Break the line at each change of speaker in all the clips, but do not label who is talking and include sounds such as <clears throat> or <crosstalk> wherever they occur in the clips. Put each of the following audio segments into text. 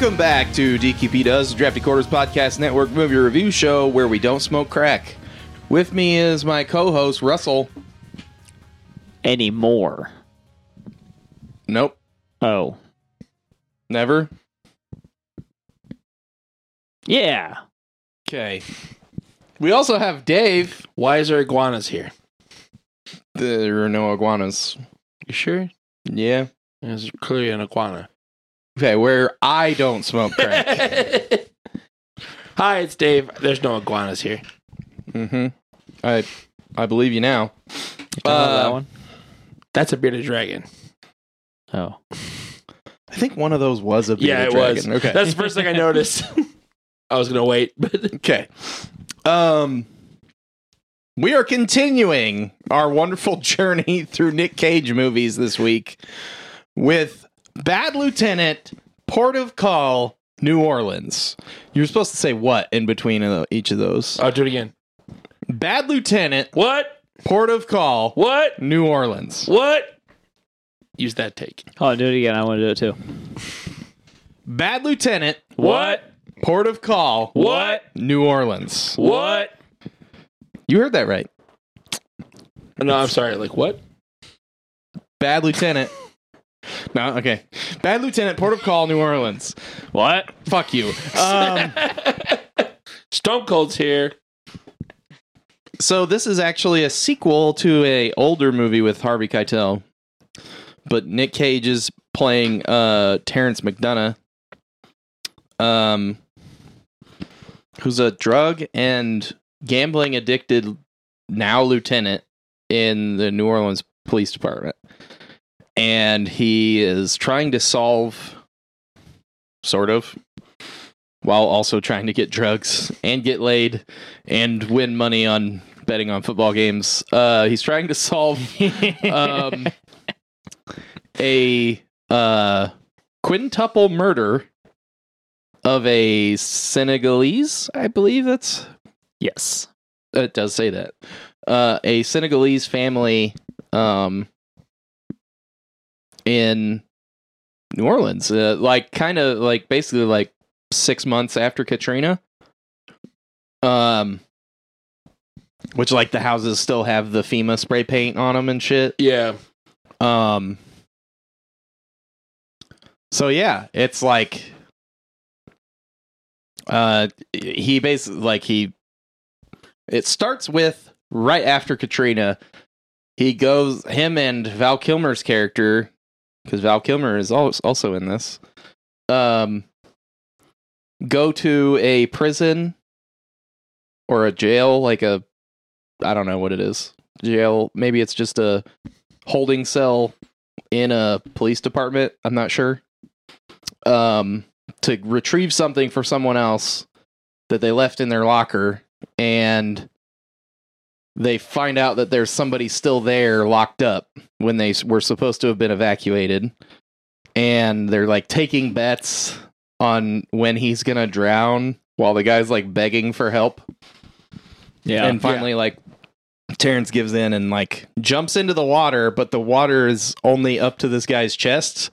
Welcome back to DQP Does, the Drafty Quarters Podcast Network movie review show where we don't smoke crack. With me is my co-host Russell.
Anymore.
Nope,
Oh.
never.
Yeah.
Okay. We also have Dave.
Why is there iguanas here?
There are no iguanas.
You sure?
Yeah.
There's clearly an iguana.
Okay, where I don't smoke crack. <laughs>
Hi, it's Dave. There's no iguanas here.
mm-hmm. I I believe you now. Uh,
that one?
That's a bearded dragon.
Oh.
I think one of those was a bearded
yeah, it
dragon.
was.
Okay.
That's the first thing I <laughs> noticed. <laughs> I was gonna wait, but
Okay. Um we are continuing our wonderful journey through Nick Cage movies this week with Bad Lieutenant, Port of Call, New Orleans. You're supposed to say what in between each of those?
I'll do it again.
Bad Lieutenant,
What?
Port of Call,
What?
New Orleans.
What? Use that take.
Oh, do it again. I want to do it too.
Bad Lieutenant,
What?
Port of Call,
What?
New Orleans.
What?
You heard that right.
No, I'm sorry. Like what?
Bad Lieutenant. No, okay. Bad Lieutenant, Port of Call, New Orleans.
What?
Fuck you. Um, <laughs>
Stone Cold's here.
so this is actually a sequel to a older movie with Harvey Keitel, but Nick Cage is playing uh, Terrence McDonagh, um, who's a drug and gambling addicted now lieutenant in the New Orleans Police Department, and he is trying to solve, sort of, while also trying to get drugs and get laid and win money on betting on football games. Uh, he's trying to solve um, <laughs> a uh, quintuple murder of a Senegalese, I believe that's
yes.
it does say that uh, a Senegalese family um, in New Orleans, uh, like kind of like basically like six months after Katrina. Um, which like the houses still have the FEMA spray paint on them and shit.
Yeah.
Um. So yeah, it's like, uh, he basically like he. It starts with right after Katrina. He goes him and Val Kilmer's character, because Val Kilmer is also in this. Um. Go to a prison or a jail, like a, I don't know what it is. Jail. Maybe it's just a holding cell in a police department. I'm not sure. Um, to retrieve something for someone else that they left in their locker, and they find out that there's somebody still there locked up when they were supposed to have been evacuated, and they're like taking bets on when he's gonna drown while the guy's like begging for help
Yeah.
and finally like Terrence gives in and like jumps into the water, but the water is only up to this guy's chest.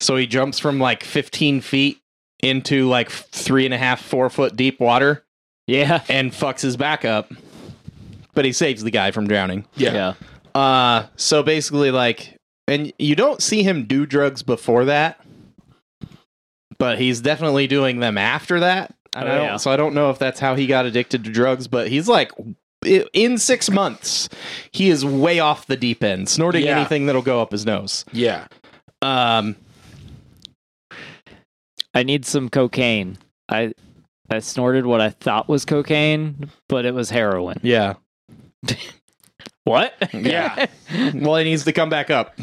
So he jumps from like 15 feet into like three and a half, four foot deep water
yeah.
and fucks his back up. But he saves the guy from drowning.
Yeah.
Yeah.
Uh, so basically, like, and you don't see him do drugs before that, but he's definitely doing them after that.
Oh,
I don't,
yeah.
So I don't know if that's how he got addicted to drugs, but he's like, in six months, he is way off the deep end, snorting
Yeah.
anything that'll go up his nose.
Yeah.
Um,
I need some cocaine. I I snorted what I thought was cocaine, but it was heroin.
yeah. <laughs>
What?
Yeah. <laughs>
Well, he needs to come back up.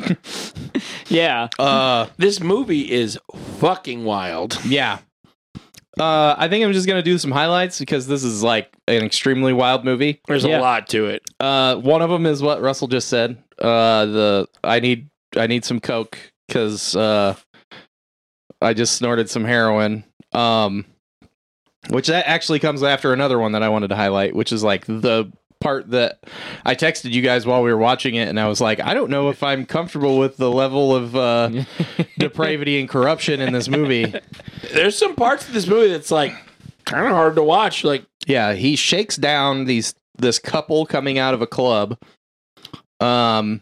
yeah.
Uh,
This movie is fucking wild.
yeah. Uh, I think I'm just gonna do some highlights because this is like an extremely wild movie.
There's
Yeah.
a lot to it.
Uh, one of them is what Russell just said. Uh, the I need I need some coke because uh, I just snorted some heroin. Um, which that actually comes after another one that I wanted to highlight, which is like the part that I texted you guys while we were watching it, and I was like, I don't know if I'm comfortable with the level of uh, <laughs> depravity and corruption in this movie.
There's some parts of this movie that's like kind of hard to watch. Like,
Yeah, he shakes down these this couple coming out of a club, um,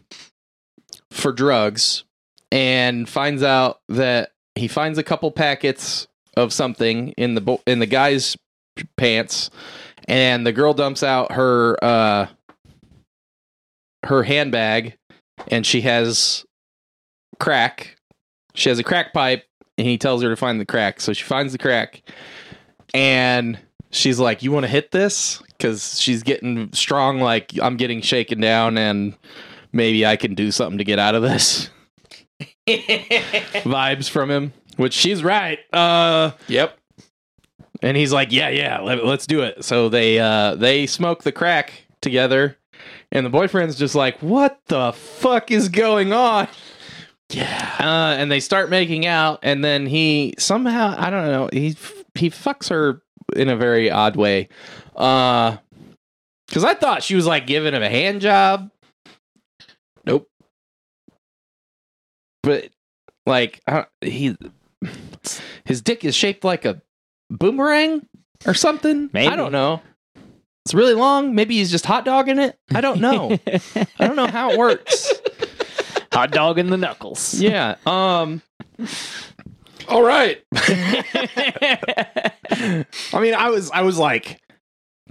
for drugs, and finds out that he finds a couple packets of something in the bo- in the guy's pants, and the girl dumps out her uh her handbag, and she has crack. She has a crack pipe, and he tells her to find the crack. So she finds the crack, and she's like, "You want to hit this?" Because she's getting strong. Like I'm getting shaken down, and maybe I can do something to get out of this. <laughs> Vibes from him, which she's right. Uh,
yep.
And he's like, "Yeah, yeah, let, let's do it." So they uh, they smoke the crack together, and the boyfriend's just like, "What the fuck is going on?"
Yeah.
Uh, and they start making out, and then he somehow I don't know he he fucks her in a very odd way. Uh, because I thought she was like giving him a hand job.
Nope.
But like he, his dick is shaped like a boomerang or something.
Maybe.
I don't know. It's really long. Maybe he's just hot dogging it. I don't know. <laughs> I don't know how it works.
Hot dog in the knuckles.
Yeah. Um.
All right. <laughs>
I mean, I was I was like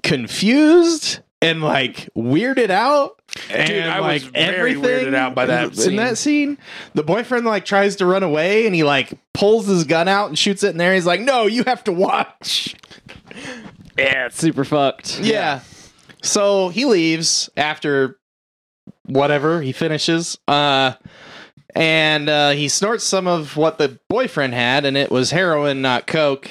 confused and like weirded out.
Dude,
and,
I was
like,
very weirded out by that
in,
scene.
In that scene, the boyfriend like tries to run away and he like pulls his gun out and shoots it in there. He's like, "No, you have to watch." <laughs>
yeah, it's super fucked.
Yeah. So he leaves after whatever he finishes. Uh and uh, he snorts some of what the boyfriend had, and it was heroin, not coke.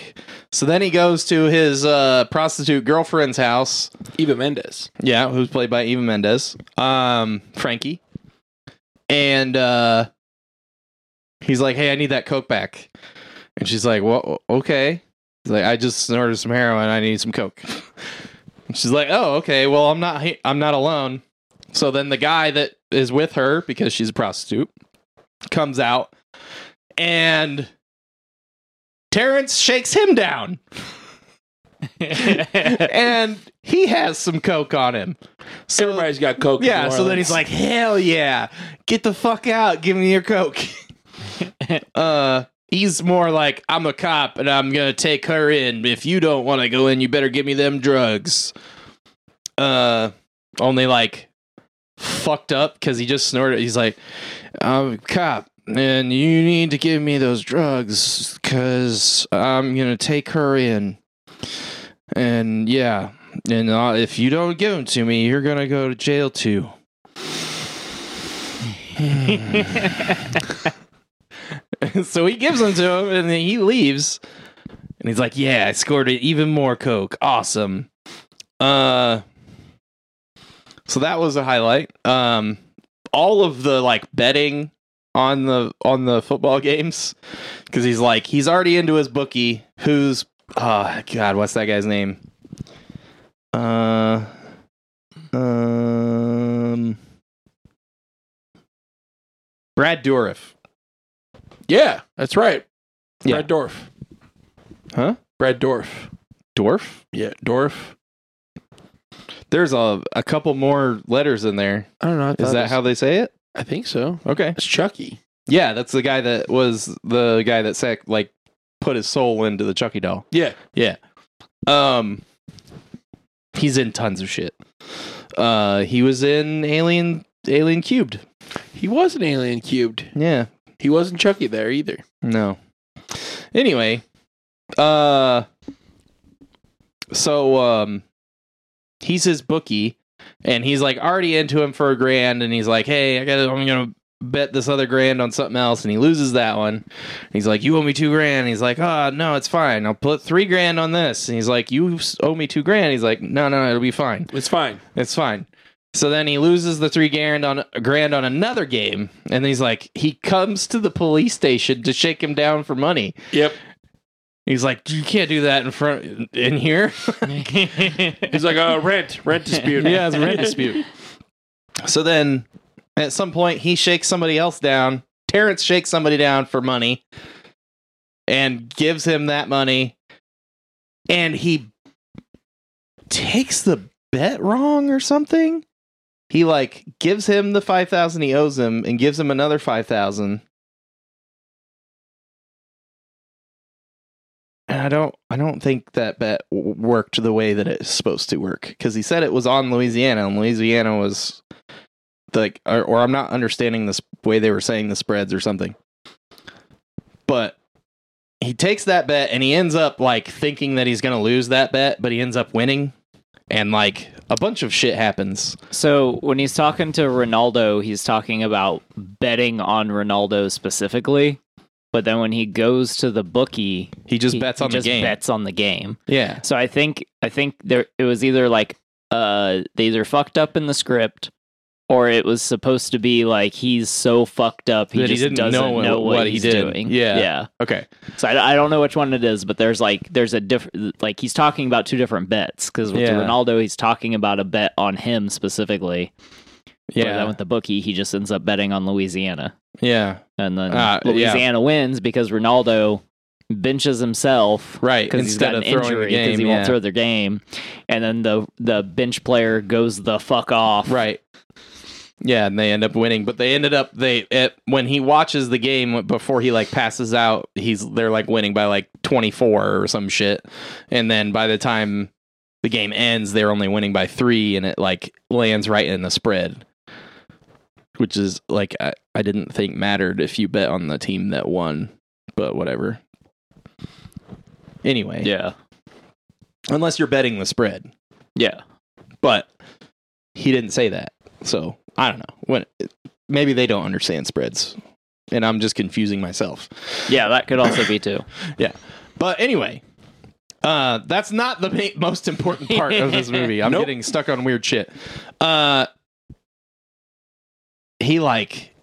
So then he goes to his uh, prostitute girlfriend's house.
Eva Mendes.
Yeah, who's played by Eva Mendes, um, Frankie, and uh, he's like, "Hey, I need that coke back," and she's like, "Well, okay." He's like, "I just snorted some heroin. I need some coke." And she's like, "Oh, okay. Well, I'm not. I'm not alone." So then the guy that is with her because she's a prostitute comes out, and Terrence shakes him down <laughs> and he has some coke on him. So
Everybody's got coke.
yeah, so then he's like, "Hell yeah, get the fuck out, give me your coke." <laughs> uh, he's more like, "I'm a cop and I'm gonna take her in. If you don't want to go in, you better give me them drugs." Uh, only like fucked up because he just snorted. He's like, "I'm a cop." And you need to give me those drugs because I'm gonna take her in. And yeah, and uh, if you don't give them to me, you're gonna go to jail too. <laughs> so he gives them to him, and then he leaves. And he's like, "Yeah, I scored even more coke. Awesome." Uh, so that was a highlight. Um, all of the like betting on the on the football <laughs> games because he's like he's already into his bookie. Who's oh god, what's that guy's name? Uh, um, Brad Dourif.
yeah, that's right.
Yeah.
Brad Dorf.
Huh?
Brad Dorf.
Dwarf?
Yeah, Dorf.
There's a a couple more letters in there.
I don't know. I
Is that
it
how they say it?
I think so.
Okay.
It's Chucky.
Yeah, that's the guy that was the guy that sac- like put his soul into the Chucky doll.
Yeah.
Yeah. Um he's in tons of shit. Uh he was in Alien Alien Cubed.
He was an alien cubed.
Yeah.
He wasn't Chucky there either.
No. Anyway, uh so um he's his bookie and he's like already into him for a grand and he's like, "Hey, I got I'm to bet this other grand on something else." And he loses that one. He's like, "You owe me 2 grand." He's like, "Oh, no, it's fine. I'll put 3 grand on this." And he's like, "You owe me 2 grand." He's like, "No, no, it'll be fine.
It's fine.
It's fine." So then he loses the 3 grand on grand on another game and he's like he comes to the police station to shake him down for money.
Yep.
He's like, you can't do that in front in here. <laughs>
He's like, uh, rent, rent dispute.
yeah, it's a rent dispute. So then, at some point, he shakes somebody else down. Terrence shakes somebody down for money, and gives him that money, and he takes the bet wrong or something. He like gives him the five thousand he owes him, and gives him another five thousand. I don't, I don't think that bet worked the way that it's supposed to work because he said it was on Louisiana, and Louisiana was like, or, or I'm not understanding this way they were saying the spreads or something. But he takes that bet and he ends up like thinking that he's going to lose that bet, but he ends up winning, and like a bunch of shit happens.
So when he's talking to Ronaldo, he's talking about betting on Ronaldo specifically. But then when he goes to the bookie,
He just
he,
bets
he
on
just
the game.
He just bets on the game.
Yeah,
So I think I think there it was either like uh they either fucked up in the script or it was supposed to be like he's so fucked up he
That he
just
didn't
doesn't
know
know,
what-
what,
what he
he's doing.
Yeah.
Yeah.
okay,
So I, I don't know which one it is, but there's like there's a different like he's talking about two different bets because with
Yeah.
Ronaldo he's talking about a bet on him specifically.
Yeah,
then with the bookie he just ends up betting on Louisiana,
yeah,
and then
uh, yeah.
Louisiana wins because Ronaldo benches himself
right.
got an
throwing the
injury because
game,
he
yeah.
won't throw their game, and then the the bench player goes the fuck off.
Right. Yeah, and they end up winning, but they ended up they it, when he watches the game before he like passes out, he's they're like winning by like 24 or some shit. And then by the time the game ends, they're only winning by 3 and it like lands right in the spread. Which is like I, I didn't think mattered if you bet on the team that won, but whatever. Anyway,
Yeah.
unless you're betting the spread
Yeah.
but he didn't say that. So I don't know. When maybe they don't understand spreads, and I'm just confusing myself.
Yeah, that could also be too. <laughs> Yeah.
But anyway, uh, that's not the most important part of this <laughs> movie. I'm
Nope.
getting stuck on weird shit. Uh, he like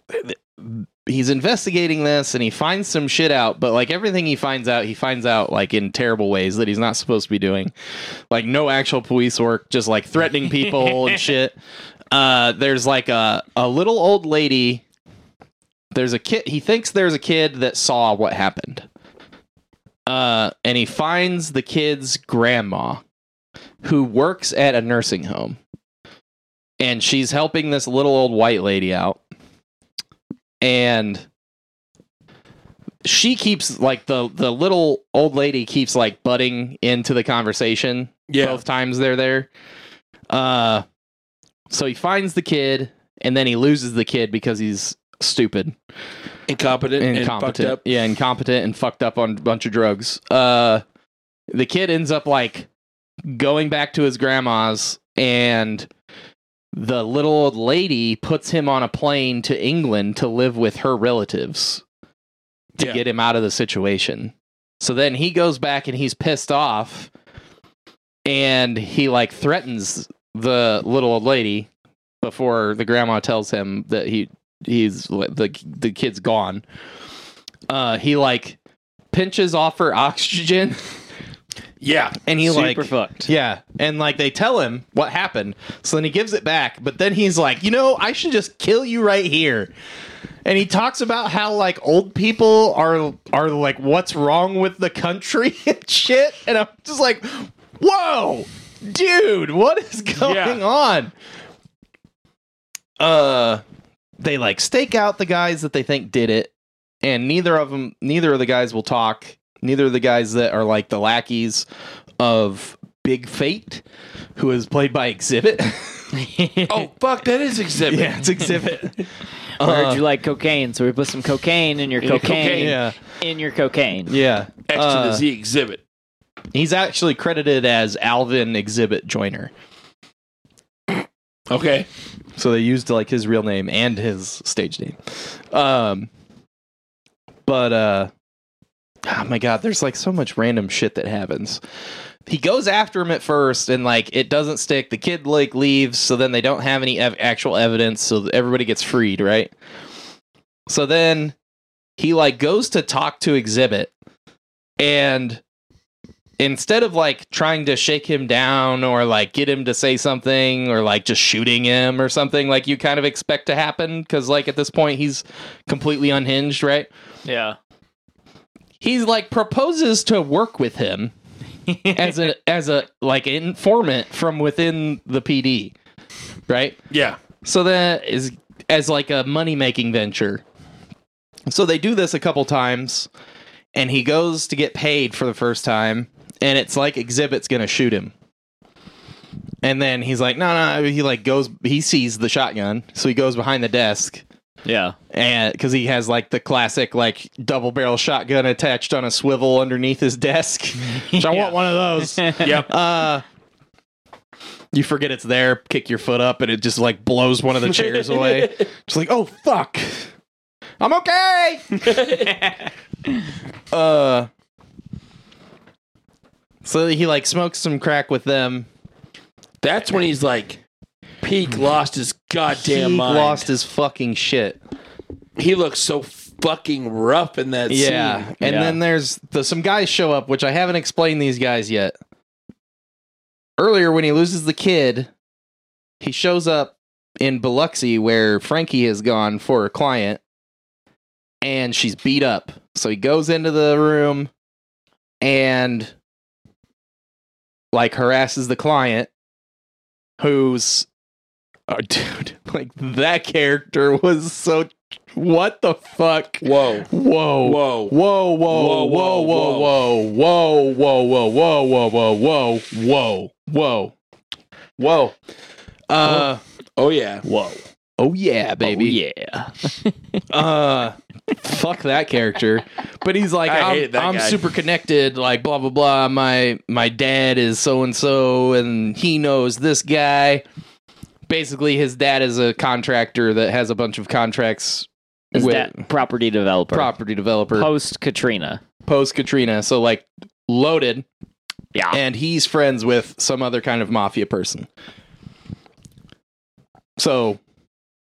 he's investigating this and he finds some shit out, but like everything he finds out, he finds out like in terrible ways that he's not supposed to be doing. Like no actual police work, just like threatening people <laughs> and shit. Uh, there's like a a little old lady. There's a kid. He thinks there's a kid that saw what happened. Uh, and he finds the kid's grandma, who works at a nursing home, and she's helping this little old white lady out. And she keeps like the the little old lady keeps like butting into the conversation
Yeah.
both times they're there. Uh, so he finds the kid, and then he loses the kid because he's stupid,
Incompetent and fucked
incompetent.
up.
Yeah, incompetent and fucked up on a bunch of drugs. Uh, the kid ends up like going back to his grandma's, and the little old lady puts him on a plane to England to live with her relatives to
Yeah.
get him out of the situation. So then he goes back and he's pissed off and he like threatens the little old lady before the grandma tells him that he he's the the kid's gone. Uh he like pinches off her oxygen <laughs>
Yeah.
and he
Super
like
fucked.
yeah, and like they tell him what happened, so then he gives it back. But then he's like, you know, I should just kill you right here. And he talks about how like old people are are like what's wrong with the country <laughs> and shit. And I'm just like, whoa, dude, what is going
Yeah.
on? Uh, they like stake out the guys that they think did it, and neither of them, neither of the guys will talk. Neither of the guys that are like the lackeys of Big Fate, who is played by Xzibit. <laughs>
Oh fuck, that is Xzibit.
yeah, it's Xzibit. <laughs>
I heard
Uh,
you like cocaine, so we put some cocaine in your
In
cocaine,
cocaine.
yeah,
in your cocaine.
yeah.
X to
Uh,
the Z Xzibit.
He's actually credited as Alvin Xzibit Joiner.
Okay.
So they used like his real name and his stage name. Um but uh oh my god, there's like so much random shit that happens. He goes after him at first and like it doesn't stick. The kid like leaves, so then they don't have any ev- actual evidence, so everybody gets freed, right? So then he like goes to talk to Xzibit and instead of like trying to shake him down or like get him to say something or like just shooting him or something like you kind of expect to happen because like at this point he's completely unhinged, right?
Yeah.
He's like proposes to work with him <laughs> as a as a like informant from within the PD, right?
Yeah.
So that is as like a money making venture. So they do this a couple times, and he goes to get paid for the first time, and it's like Xzibit's gonna shoot him. And then he's like, no, no. He like goes. He sees the shotgun, so he goes behind the desk,
Yeah.
And because he has like the classic like double barrel shotgun attached on a swivel underneath his desk. <laughs> Which I want one of those. <laughs>
Yep.
Uh you forget it's there, kick your foot up, and it just like blows one of the chairs away. <laughs> Just like, oh fuck. I'm okay. uh So he like smokes some crack with them.
That's when he's like, peak lost his goddamn
he
mind.
lost his fucking shit.
He looks so fucking rough in that
Yeah.
scene.
And
Yeah.
then there's the, some guys show up, which I haven't explained these guys yet. Earlier, when he loses the kid, he shows up in Biloxi where Frankie has gone for a client and she's beat up. So he goes into the room and like harasses the client who's oh, <laughs> dude like that character was so what the fuck
Whoa.
Whoa.
Whoa.
Whoa, whoa, whoa, whoa, whoa, whoa, whoa, whoa, whoa, whoa, whoa, whoa, whoa, whoa. Uh,
Oh yeah.
Whoa.
oh yeah, baby.
Oh, yeah.
Uh, fuck that character. But he's like,
I
I'm,
hated that
I'm
guy.
super connected. Like blah blah blah. My my dad is so and so, and he knows this guy. Basically, his dad is a contractor that has a bunch of contracts
Is
with
that property developer?
property developer
Post Katrina.
post Katrina. So like loaded.
Yeah.
and he's friends with some other kind of mafia person. So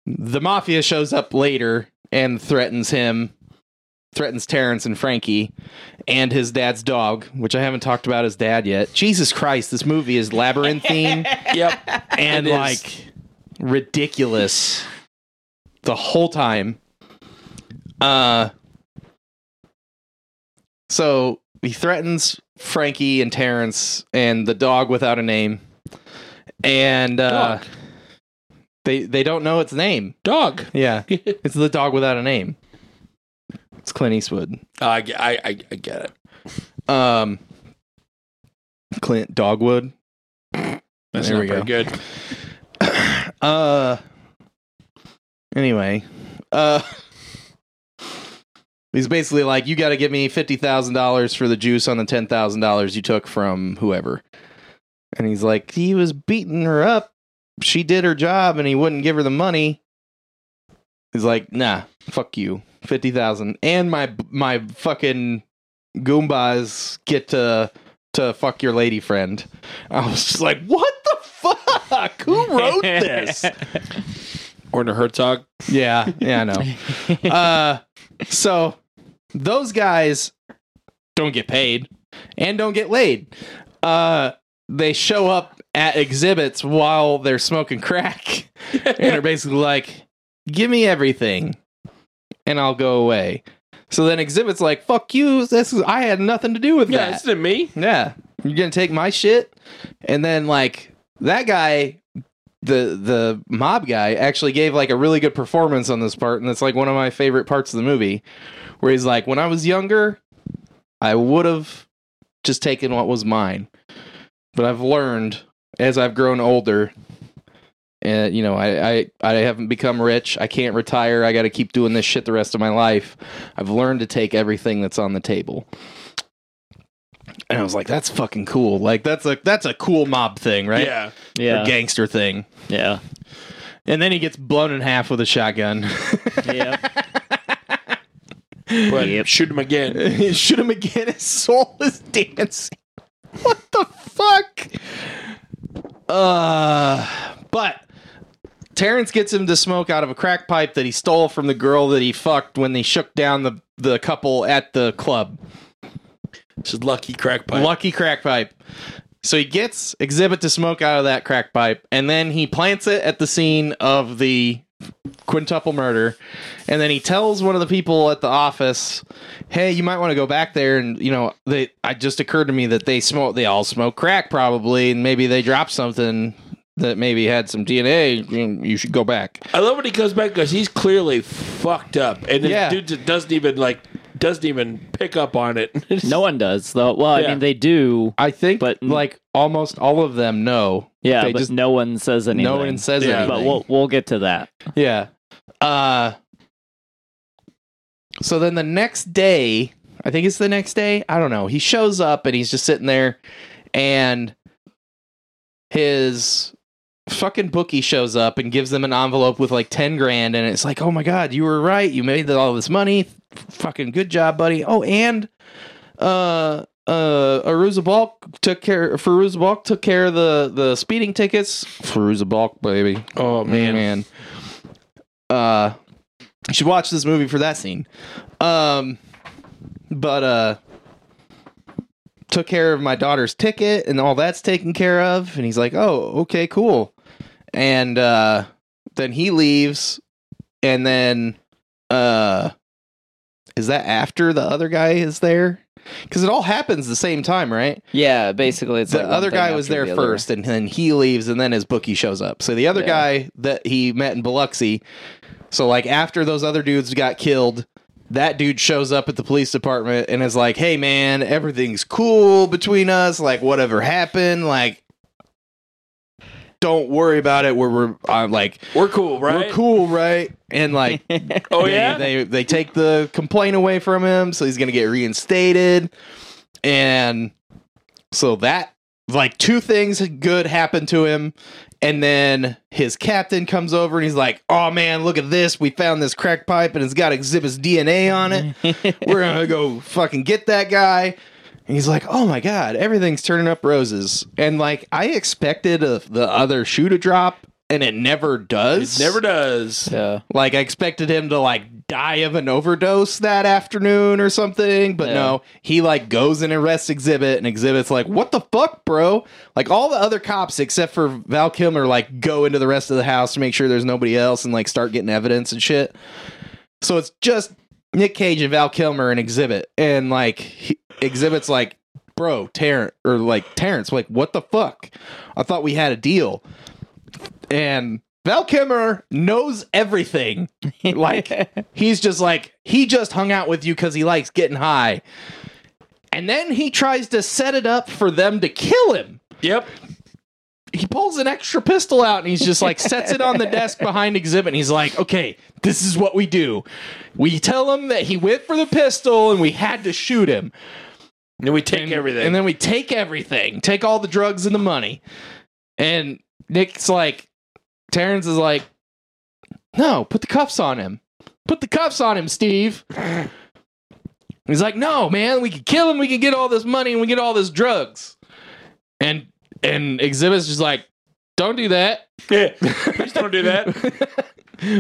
the mafia shows up later and threatens him, threatens Terrence and Frankie and his dad's dog, which I haven't talked about his dad yet. Jesus Christ, this movie is labyrinthine <laughs>
Yep.
and like ridiculous the whole time. Uh so he threatens Frankie and Terrence and the dog without a name. And uh
Dog.
they they don't know its name.
Dog.
Yeah. <laughs> It's the dog without a name. It's Clint Eastwood.
I, I, I, I get it.
Um Clint Dogwood.
That's
There
not
we go.
good. <coughs>
uh anyway uh he's basically like you got to give me $50,000 for the juice on the $10,000 you took from whoever and he's like he was beating her up she did her job and he wouldn't give her the money he's like nah fuck you 50,000 and my my fucking goombas get to to fuck your lady friend I was just like what the fuck who wrote this <laughs>
Werner Herzog.
yeah, yeah, I know. <laughs> uh, so those guys don't get paid and don't get laid. Uh, they show up at Xzibit's while they're smoking crack <laughs> and are basically like, "Give me everything, and I'll go away." So then Xzibit's like, "Fuck you! This is I had nothing to do with
Yeah,
that."
it's not me.
Yeah. You're gonna take my shit? And then like that guy the the mob guy actually gave like a really good performance on this part, and it's like one of my favorite parts of the movie. Where he's like, When I was younger, I would have just taken what was mine. But I've learned as I've grown older and you know, I, I I haven't become rich. I can't retire. I got to keep doing this shit the rest of my life. I've learned to take everything that's on the table. And I was like, that's fucking cool. Like that's a that's a cool mob thing, right?
Yeah.
Or
yeah.
gangster thing.
Yeah.
And then he gets blown in half with a shotgun. <laughs>
Yeah. <laughs>
But
Yep.
shoot him again. <laughs>
Shoot him again. His soul is dancing. What the fuck? Uh, but Terrence gets him to smoke out of a crack pipe that he stole from the girl that he fucked when they shook down the the couple at the club.
It's a lucky crack pipe.
Lucky crack pipe. So he gets Xzibit to smoke out of that crack pipe, and then he plants it at the scene of the quintuple murder, and then he tells one of the people at the office, "Hey, you might want to go back there." And you know, they it just occurred to me that they smoke, they all smoke crack probably, and maybe they dropped something that maybe had some DNA. You, you should go back.
I love when he comes back because he's clearly fucked up, and the dude doesn't even like doesn't even pick up on it. <laughs>
No one does though. Well, I mean they do.
I think,
But-
like almost all of them know.
Yeah,
They
but
just-
no one says anything.
No one says
Yeah.
anything.
But we'll we'll get to that.
Yeah. Uh so then the next day, I think it's the next day, I don't know. He shows up and he's just sitting there and his fucking bookie shows up and gives them an envelope with like 10 grand and it's like, "Oh my god, you were right. You made all this money. Fucking good job, buddy." Oh, and uh uh Aruza Balk took care Fairuza Balk took care of the the speeding tickets. Fairuza Balk, baby.
oh man,
Man. Uh you should watch this movie for that scene. Um but uh took care of my daughter's ticket and all that's taken care of and he's like, "Oh, okay, cool." And uh then he leaves and then uh is that after the other guy is there? Cuz it all happens the same time, right?
Yeah, basically it's
the
like
other guy was there
the other.
first, and then he leaves, and then his bookie shows up. So the other
Yeah.
guy that he met in Biloxi, so like after those other dudes got killed, that dude shows up at the police department and is like, "Hey man, everything's cool between us. Like whatever happened, like." Don't worry about it. We're, we're I'm like
we're cool, right?
we're cool, right? And like <laughs>
Oh
they-
yeah,
they they take the complaint away from him, so he's gonna get reinstated. And so that like two things good happened to him. And then his captain comes over and he's like, Oh man, look at this. We found this crack pipe and it's got Xzibit's DNA on it. <laughs> We're gonna go fucking get that guy. And he's like, "Oh my god, everything's turning up roses." And like, I expected a, the other shoe to drop, and it never does.
it never does.
yeah.
Like I expected him to like die of an overdose that afternoon or something, but
Yeah.
no, he like goes and arrests Xzibit, and Xzibit's like, "What the fuck, bro?" Like all the other cops except for Val Kilmer like go into the rest of the house to make sure there's nobody else and like start getting evidence and shit. So it's just Nick Cage and Val Kilmer in Xzibit, and like he, Xzibit's like, "Bro, Terrence," or like Terrence, like, "What the fuck?" I thought we had a deal, and Val Kilmer knows everything. <laughs> Like he's just like he just hung out with you because he likes getting high, and then he tries to set it up for them to kill him.
Yep.
He pulls an extra pistol out and he's just like sets it on the <laughs> desk behind Xzibit. And he's like, "Okay, this is what we do. We tell him that he went for the pistol and we had to shoot him."
And then we take
and,
everything.
And then we take everything, take all the drugs and the money. And Nick's like, Terrence is like, no, put the cuffs on him. Put the cuffs on him, Steve. He's like, no, man, we can kill him. We can get all this money and we get all this drugs. And and Xzibit's just like, don't do that.
yeah. <laughs> Please don't do that.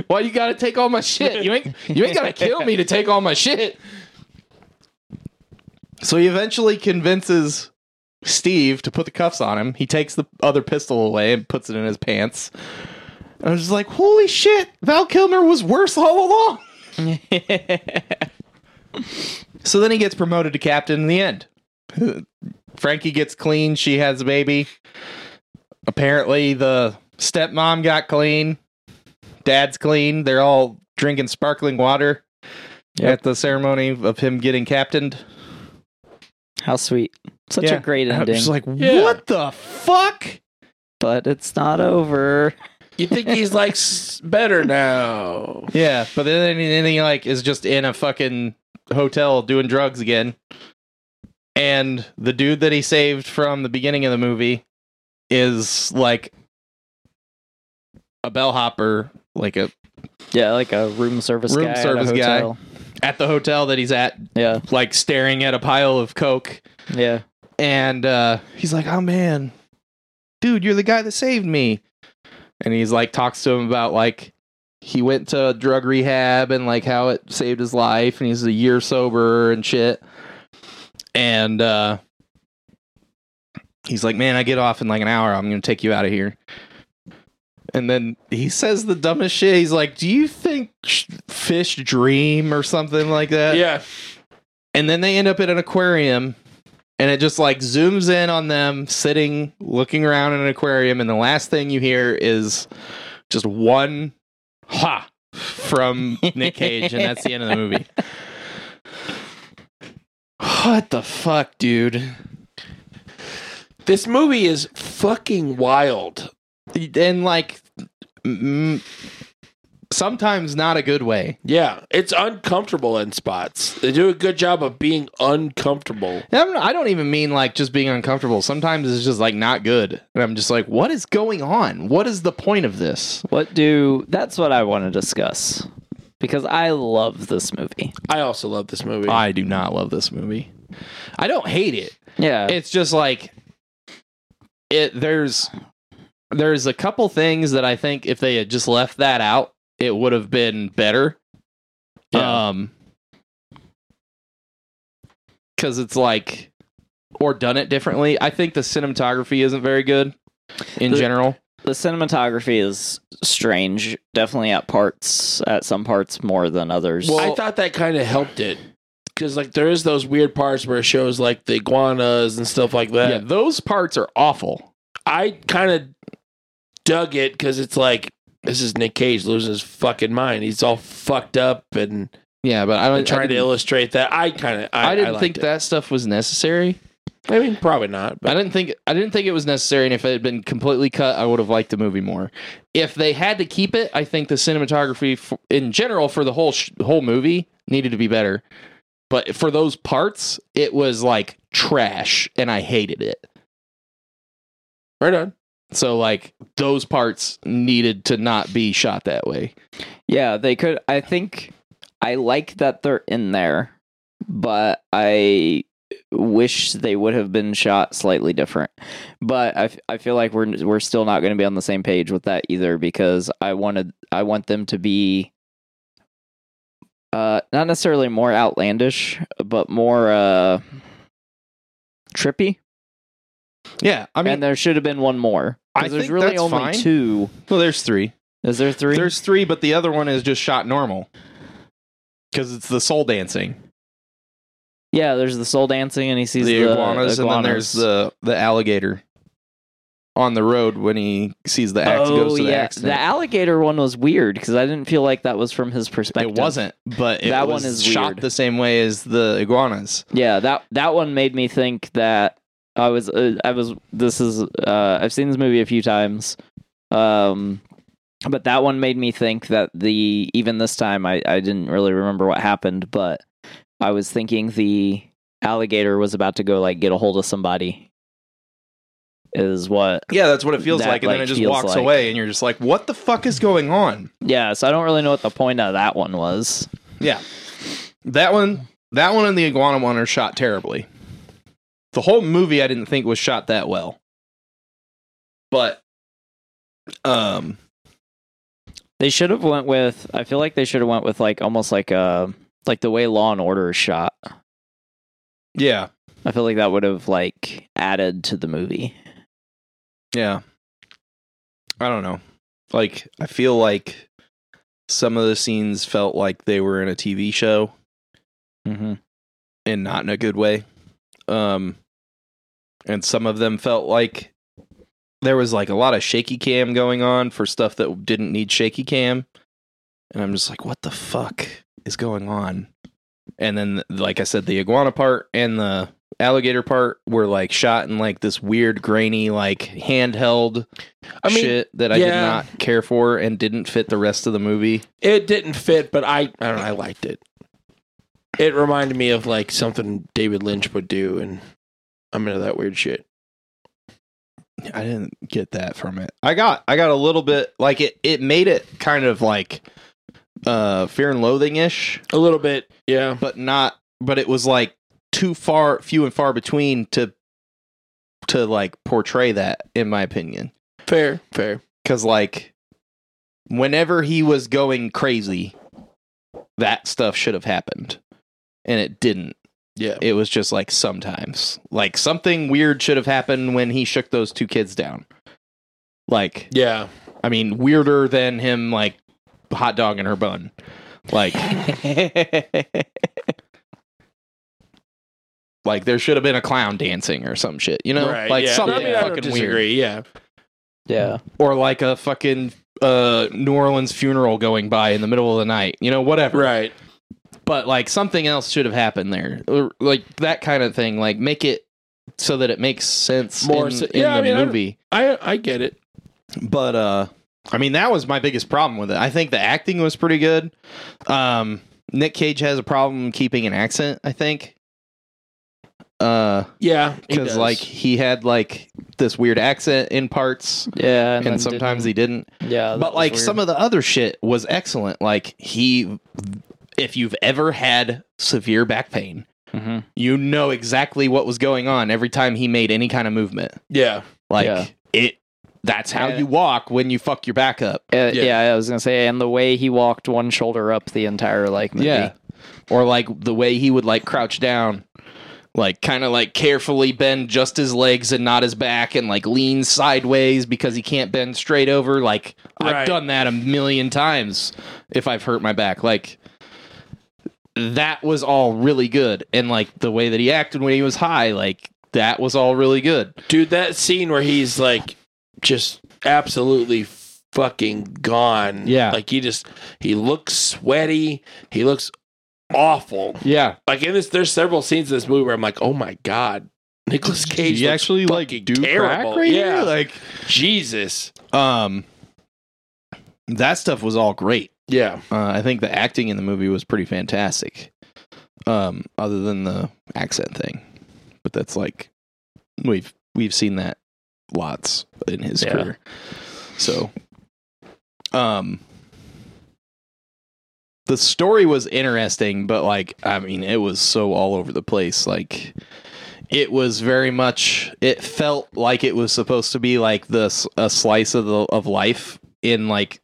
<laughs>
Why you gotta take all my shit? You ain't you ain't gotta kill me to take all my shit. So he eventually convinces Steve to put the cuffs on him. He takes the other pistol away and puts it in his pants. And I was just like, holy shit, Val Kilmer was worse all along. <laughs> So then he gets promoted to captain in the end. Frankie gets clean. She has a baby. Apparently, the stepmom got clean. Dad's clean. They're all drinking sparkling water
Yep.
at the ceremony of him getting captained.
How sweet. Such
Yeah.
a great
I
ending.
was like,
Yeah.
what the fuck?
but it's not over. <laughs>
You think he's like s- better now?
Yeah, but then, then he like is just in a fucking hotel doing drugs again. And the dude that he saved from the beginning of the movie is like a bellhopper, like a
Yeah, like a room service
Room
guy. at
service guy. at the hotel that he's at,
Yeah,
like staring at a pile of coke.
yeah.
And uh, he's like, "Oh man, dude, you're the guy that saved me." And he's like, talks to him about like he went to drug rehab and like how it saved his life, and he's a year sober and shit. And uh, he's like, "Man, I get off in like an hour. I'm gonna take you out of here." And then he says the dumbest shit. He's like, "Do you think fish dream or something like that?"
yeah.
And then they end up at an aquarium, and it just like zooms in on them sitting, looking around in an aquarium, and the last thing you hear is just one ha from Nick Cage, and that's the end of the movie. <laughs> What the fuck, dude?
This movie is fucking wild.
And like, mm, sometimes not a good way.
Yeah, it's uncomfortable in spots. They do a good job of being uncomfortable.
I'm- I don't even mean like just being uncomfortable. Sometimes it's just like not good, and I'm just like, what is going on? What is the point of this?
What do? That's what I want to discuss because I love this movie.
I also love this movie.
I do not love this movie. I don't hate it.
Yeah,
It's just like it. There's there's a couple things that I think if they had just left that out, it would have been better.
Yeah.
Um, because it's like or done it differently. I think the cinematography isn't very good in
The-
general.
The cinematography is strange. Definitely at parts, at some parts more than others.
Well-
I thought that kind of helped it because like there is those weird parts where it shows like the iguanas and stuff like that.
yeah, those parts are awful.
I kind of dug it because it's like this is Nick Cage losing his fucking mind. He's all fucked up and,
Yeah, but I don't
and trying to illustrate that. I kind of I,
I didn't
liked
think
it.
that stuff was necessary.
I mean, probably not.
I didn't think I didn't think it was necessary, and if it had been completely cut, I would have liked the movie more. If they had to keep it, I think the cinematography f in general for the whole sh- whole movie needed to be better. But for those parts, it was like trash, and I hated it.
right on.
So like those parts needed to not be shot that way.
yeah, they could. I think I like that they're in there, but I wish they would have been shot slightly different. But I, f- I feel like we're we're still not going to be on the same page with that either because I wanted I want them to be uh not necessarily more outlandish, but more uh trippy.
Yeah, I mean,
and there should have been one more.
I
there's
think
really
that's
only
fine.
two.
well, there's three.
Is there three?
There's three, but the other one is just shot normal because it's the soul dancing,
yeah, there's the soul dancing, and he sees
the,
the,
iguanas, and then there's the the alligator on the road when he sees the axe
oh
goes to the
yeah,
accident.
the alligator one was weird because I didn't feel like that was from his perspective.
It wasn't, but it
That
was
one is
shot
weird.
the same way as the iguanas.
Yeah, that that one made me think that I was uh, I was this is uh I've seen this movie a few times. Um but that one made me think that the even this time I I didn't really remember what happened, but I was thinking the alligator was about to go like get a hold of somebody. Is what
Yeah, that's what it feels
That,
like, and then it just walks
like-
away, and you're just like, "What the fuck is going on?"
Yeah, so I don't really know what the point of that one was.
Yeah, that one, that one, and the iguana one are shot terribly. The whole movie, I didn't think was shot that well, but um,
They should have went with I feel like they should have went with like almost like uh like the way Law and Order is shot.
yeah,
I feel like that would have like added to the movie.
yeah. I don't know. Like, I feel like some of the scenes felt like they were in a TV show.
Mm-hmm.
and not in a good way. Um, and some of them felt like there was like a lot of shaky cam going on for stuff that didn't need shaky cam. And I'm just like, what the fuck is going on? And then, like I said, the iguana part and the alligator part were like shot in like this weird, grainy, like handheld
I mean,
shit that I did not care for and didn't fit the rest of the movie.
it didn't fit, but I I don't know. I liked it. It reminded me of like something David Lynch would do, and I'm into that weird shit.
I didn't get that from it. I got I got a little bit like it it made it kind of like uh fear and loathing ish,
A little bit, yeah.
but not but it was like too far few and far between to to like portray that in my opinion.
Fair, fair.
Cuz like whenever he was going crazy that stuff should have happened and it didn't.
Yeah.
It was just like sometimes. Like something weird should have happened when he shook those two kids down. Like,
Yeah.
I mean, weirder than him like hot dog in her bun. Like, <laughs> like there should have been a clown dancing or some shit, you know?
right.
Like
yeah.
something
I mean, I don't
fucking weird.
Yeah.
yeah.
Or like a fucking uh New Orleans funeral going by in the middle of the night. You know, whatever.
Right.
But like something else should have happened there. Or, like that kind of thing. Like make it so that it makes sense
More
in,
se-
in
yeah,
the
I don't-
movie.
I I get it.
but uh i mean that was my biggest problem with it i think the acting was pretty good um nick cage has a problem keeping an accent i think uh
Yeah.
because like he had like this weird accent in parts
Yeah.
and, sometimes he didn't.
Yeah.
but like some of the other shit was excellent like he if you've ever had severe back pain
hmm
you know exactly what was going on every time he made any kind of movement
yeah.
like
Yeah.
it that's how
Yeah.
you walk when you fuck your back up
Uh,
Yeah.
yeah. I was gonna say, and the way he walked one shoulder up the entire like movie.
Yeah. Or like the way he would like crouch down, like kind of like carefully bend just his legs and not his back and like lean sideways because he can't bend straight over. Like
Right.
I've done that a million times if I've hurt my back. Like that was all really good. And like the way that he acted when he was high, like that was all really good.
Dude, that scene where he's like just absolutely fucking gone.
Yeah.
Like he just he looks sweaty. He looks awful.
Yeah.
Like in this there's several scenes in this movie where I'm like, "Oh my god." Nicolas Cage
he actually like do
terrible.
crack right
yeah.
here? Like
Jesus.
um that stuff was all great.
Yeah.
Uh, I think the acting in the movie was pretty fantastic. Um, other than the accent thing, but that's like we've we've seen that lots in his
Yeah.
career. So, um, the story was interesting, but like I mean, it was so all over the place. Like, it was very much. It felt like it was supposed to be like this a slice of the of life in like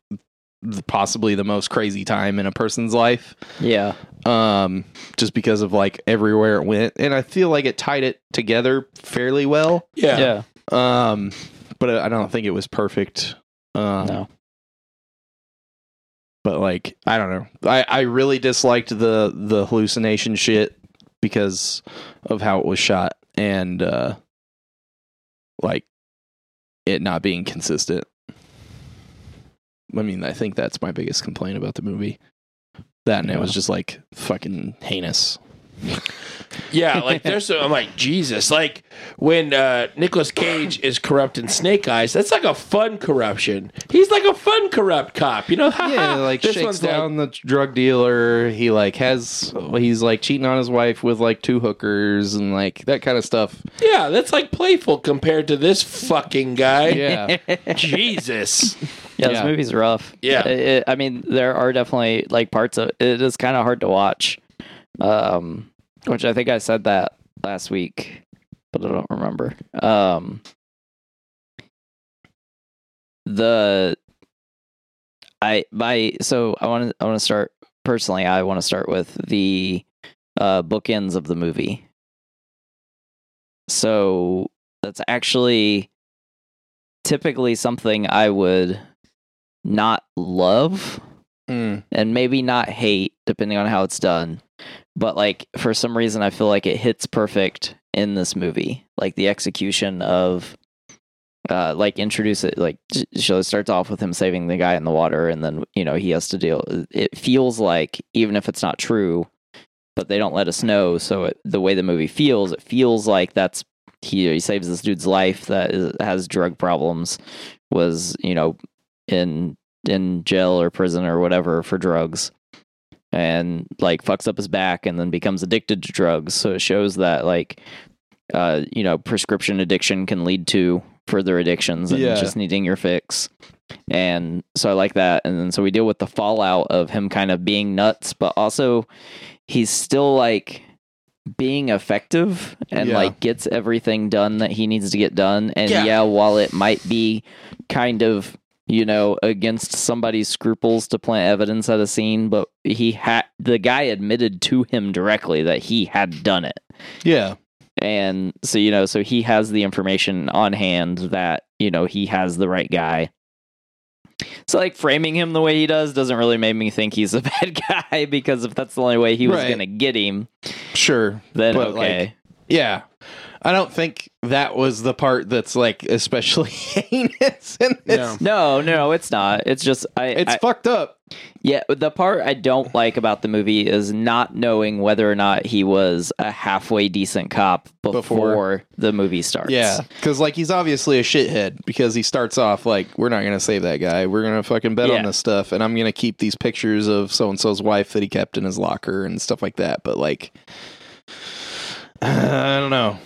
the- possibly the most crazy time in a person's life
Yeah.
um just because of like everywhere it went and i feel like it tied it together fairly well
Yeah.
Yeah.
Um but i don't think it was perfect. Um
No.
but like i don't know. I i really disliked the the hallucination shit because of how it was shot and uh like it not being consistent. I mean i think that's my biggest complaint about the movie. That and it was just like fucking heinous
Yeah, like there's a, I'm like Jesus. Like when uh Nicolas Cage is corrupt in Snake Eyes, that's like a fun corruption. He's like a fun corrupt cop, you know? <laughs>
yeah like
this
shakes
one's like-
down the drug dealer he like has he's like cheating on his wife with like two hookers and like that kind of stuff
yeah, that's like playful compared to this fucking guy.
yeah <laughs>
Jesus.
Yeah, this
Yeah.
movie's rough.
Yeah.
It- it- I mean, there are definitely like parts of it is kind of hard to watch. Um, which I think I said that last week, but I don't remember. Um, the I my so I want to I want to start personally. I want to start with the uh, bookends of the movie. So that's actually typically something I would not love
Mm.
and maybe not hate depending on how it's done but like for some reason i feel like it hits perfect in this movie. Like the execution of uh like introduce it like it starts off with him saving the guy in the water and then you know he has to deal it feels like even if it's not true but they don't let us know so it, the way the movie feels it feels like that's he, he saves this dude's life that is, has drug problems was you know in in jail or prison or whatever for drugs and like fucks up his back and then becomes addicted to drugs so it shows that like uh you know prescription addiction can lead to further addictions and
Yeah.
just needing your fix and so i like that and then so we deal with the fallout of him kind of being nuts but also he's still like being effective and
Yeah.
like gets everything done that he needs to get done and
Yeah.
yeah while it might be kind of you know, against somebody's scruples to plant evidence at a scene, but he had the guy admitted to him directly that he had done it.
Yeah.
And so, you know, so he has the information on hand that, you know, he has the right guy. So, like, framing him the way he does doesn't really make me think he's a <laughs> bad guy because if that's the only way he was
Right.
going to get him,
Sure.
then
But, like,
okay.
Yeah. I don't think that was the part that's like especially <laughs> heinous in this.
No.
no, no, it's not. It's just, I,
It's
I-
fucked up.
yeah, the part I don't like about the movie is not knowing whether or not he was a halfway decent cop before,
Before.
the movie starts.
Yeah. Because, like, he's obviously a shithead because he starts off like, we're not going to save that guy. We're going to fucking bet
Yeah.
on this stuff. And I'm going to keep these pictures of so and so's wife that he kept in his locker and stuff like that. But, like, <sighs> I don't know.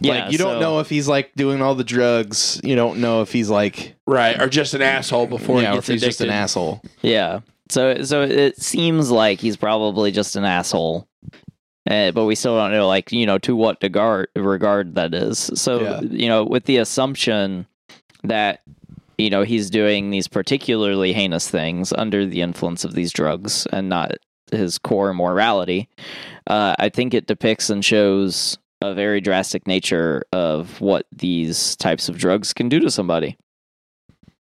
Yeah,
like, you don't
so-
know if he's like doing all the drugs. You don't know if he's like,
Right, or just an asshole before
yeah,
he
or
gets
if he's just an
addicted.
asshole.
Yeah. So so it seems like he's probably just an asshole. Uh, but we still don't know, like you know, to what regard regard that is. So
Yeah.
you know, with the assumption that you know he's doing these particularly heinous things under the influence of these drugs and not his core morality, uh, I think it depicts and shows a very drastic nature of what these types of drugs can do to somebody.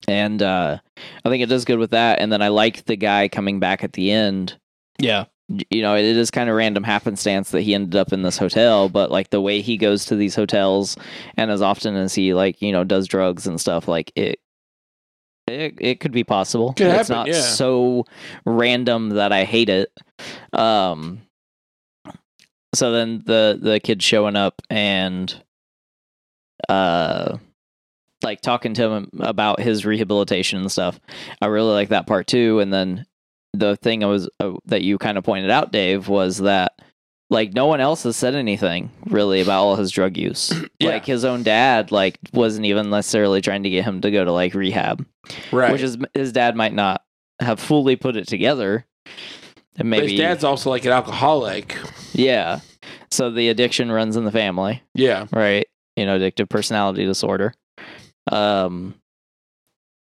And uh, I think it does good with that. And then I like the guy coming back at the end.
Yeah.
You know, it is kind of random happenstance that he ended up in this hotel, but like the way he goes to these hotels and as often as he like, you know, does drugs and stuff, like it it, it could be possible.
Could
it's
happen,
not
yeah.
so random that I hate it. Um so then the the kid showing up and uh like talking to him about his rehabilitation and stuff. I really like that part too. And then the thing I was uh, that you kind of pointed out, Dave, was that like no one else has said anything really about all his drug use. <clears throat>
Yeah.
Like his own dad, like wasn't even necessarily trying to get him to go to like rehab,
Right,
which is his dad might not have fully put it together. And
But
maybe
his dad's also like an alcoholic.
yeah. So the addiction runs in the family
Yeah,
right? You know, addictive personality disorder. Um,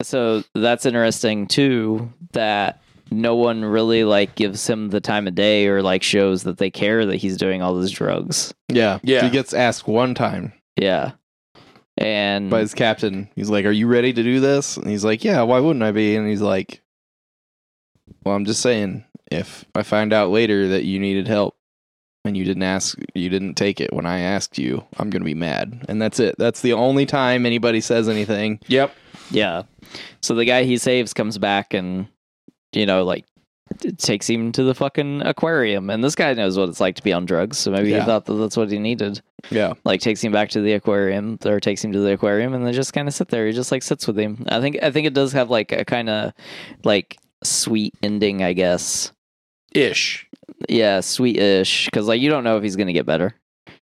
so that's interesting too. That no one really like gives him the time of day or like shows that they care that he's doing all these drugs.
Yeah.
Yeah.
He gets asked one time
Yeah, and
by his captain. He's like, Are you ready to do this? And he's like, Yeah, why wouldn't I be? And he's like, Well, I'm just saying, if I find out later that you needed help and you didn't ask, you didn't take it when I asked you, I'm going to be mad. And that's it. That's the only time anybody says anything.
yep.
yeah. So the guy he saves comes back and you know like takes him to the fucking aquarium, and this guy knows what it's like to be on drugs. So maybe
Yeah.
he thought that that's what he needed.
Yeah.
like takes him back to the aquarium or takes him to the aquarium and they just kind of sit there he just like sits with him i think i think it does have like a kind of like sweet ending i guess
Ish.
yeah sweet-ish because like you don't know if he's gonna get better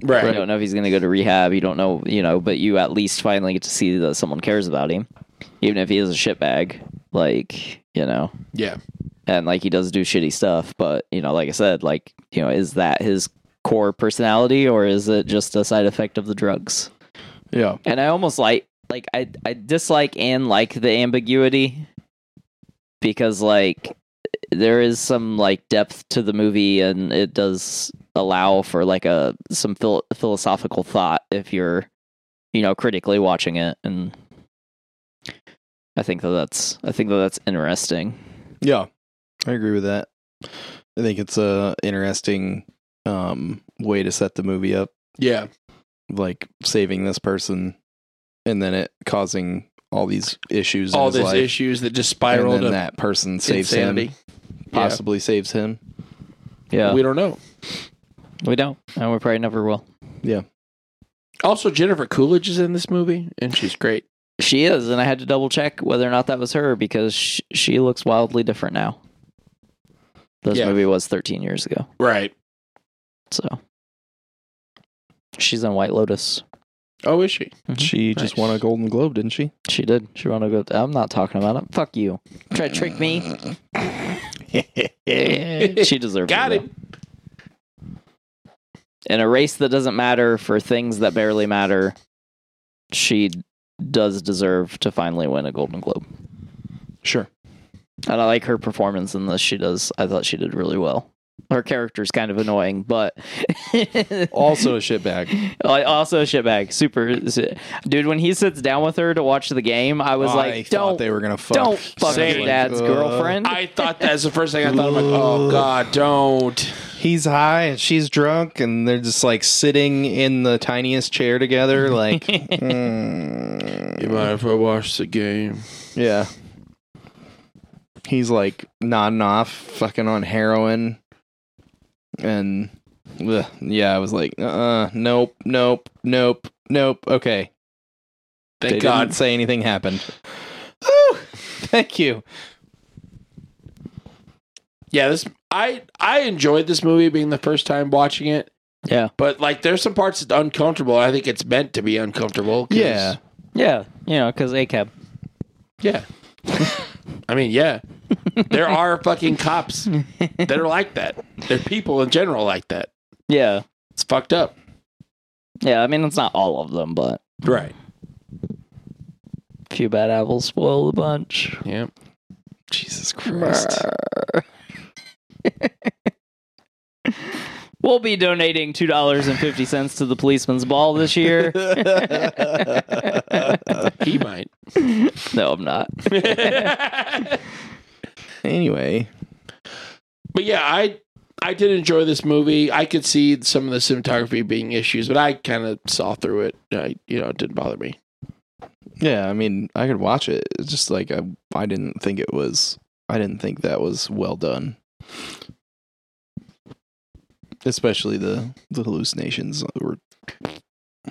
Right.
you don't know if he's gonna go to rehab you don't know you know but you at least finally get to see that someone cares about him even if he is a shitbag like you know
Yeah.
and like he does do shitty stuff but you know like i said like you know is that his core personality or is it just a side effect of the drugs
Yeah.
and I almost like like I I dislike and like the ambiguity because like there is some like depth to the movie and it does allow for like a some phil- philosophical thought if you're you know critically watching it and I think that that's I think that that's interesting.
Yeah. I agree with that. I think it's a interesting um, way to set the movie up.
Yeah.
like saving this person and then it causing all these issues
All these
life.
issues that just
and
spiraled
then that person saves
insanity.
him possibly saves him
Yeah,
We
we,
don't know.
We don't, and we probably never will. Yeah.
Also, Jennifer Coolidge is in this movie, and she's great.
She is, and I had to double check whether or not that was her because sh- she looks wildly different now. This
Yeah.
movie was 13 years ago,
Right.
so she's in White Lotus.
Oh, is she? Mm-hmm.
she just won a golden globe didn't she
She did. She won a go. I'm not talking about it. Fuck you. Try to trick me. <laughs> she deserves it.
Got
it.
it.
though. In a race that doesn't matter for things that barely matter, she does deserve to finally win a Golden Globe.
Sure.
And I like her performance in this. She does. I thought she did really well. Her character's kind of annoying, but <laughs>
Also a shitbag.
Like, also a shitbag. Super, dude. When he sits down with her to watch the game, I was
I
like,
thought
"Don't,
they were gonna fuck.
don't fuck
Same.
your dad's
Uh,
girlfriend."
I thought that's the first thing I thought. I'm like, oh god, don't.
He's high and she's drunk, and they're just like sitting in the tiniest chair together. Like, <laughs> mm,
You mind if I watch the game?
yeah. He's like nodding off, fucking on heroin, and ugh, yeah, I was like, uh, nope, nope, nope, nope. Okay,
Thank
they
God.
didn't say anything happened. Whew, <laughs> thank you.
Yeah, this I I enjoyed this movie being the first time watching it,
yeah,
but like there's some parts that's uncomfortable. I think it's meant to be uncomfortable. 'cause-
Yeah,
yeah, you know, because ACAB.
yeah. <laughs> I mean, yeah. There <laughs> are fucking cops that are like that. There are people in general like that.
Yeah,
It's fucked up.
yeah. I mean, it's not all of them, but
Right.
a few bad apples spoil the bunch.
Yeah.
Jesus Christ. <laughs>
We'll be donating two dollars and fifty cents to the policeman's ball this year. <laughs>
He might.
no, I'm not. <laughs>
anyway,
But yeah, I I did enjoy this movie. I could see some of the cinematography being issues, but I kind of saw through it. I, you know, it didn't bother me.
yeah, I mean, I could watch it. It's just like I, I didn't think it was. I didn't think that was well done. Especially the the hallucinations were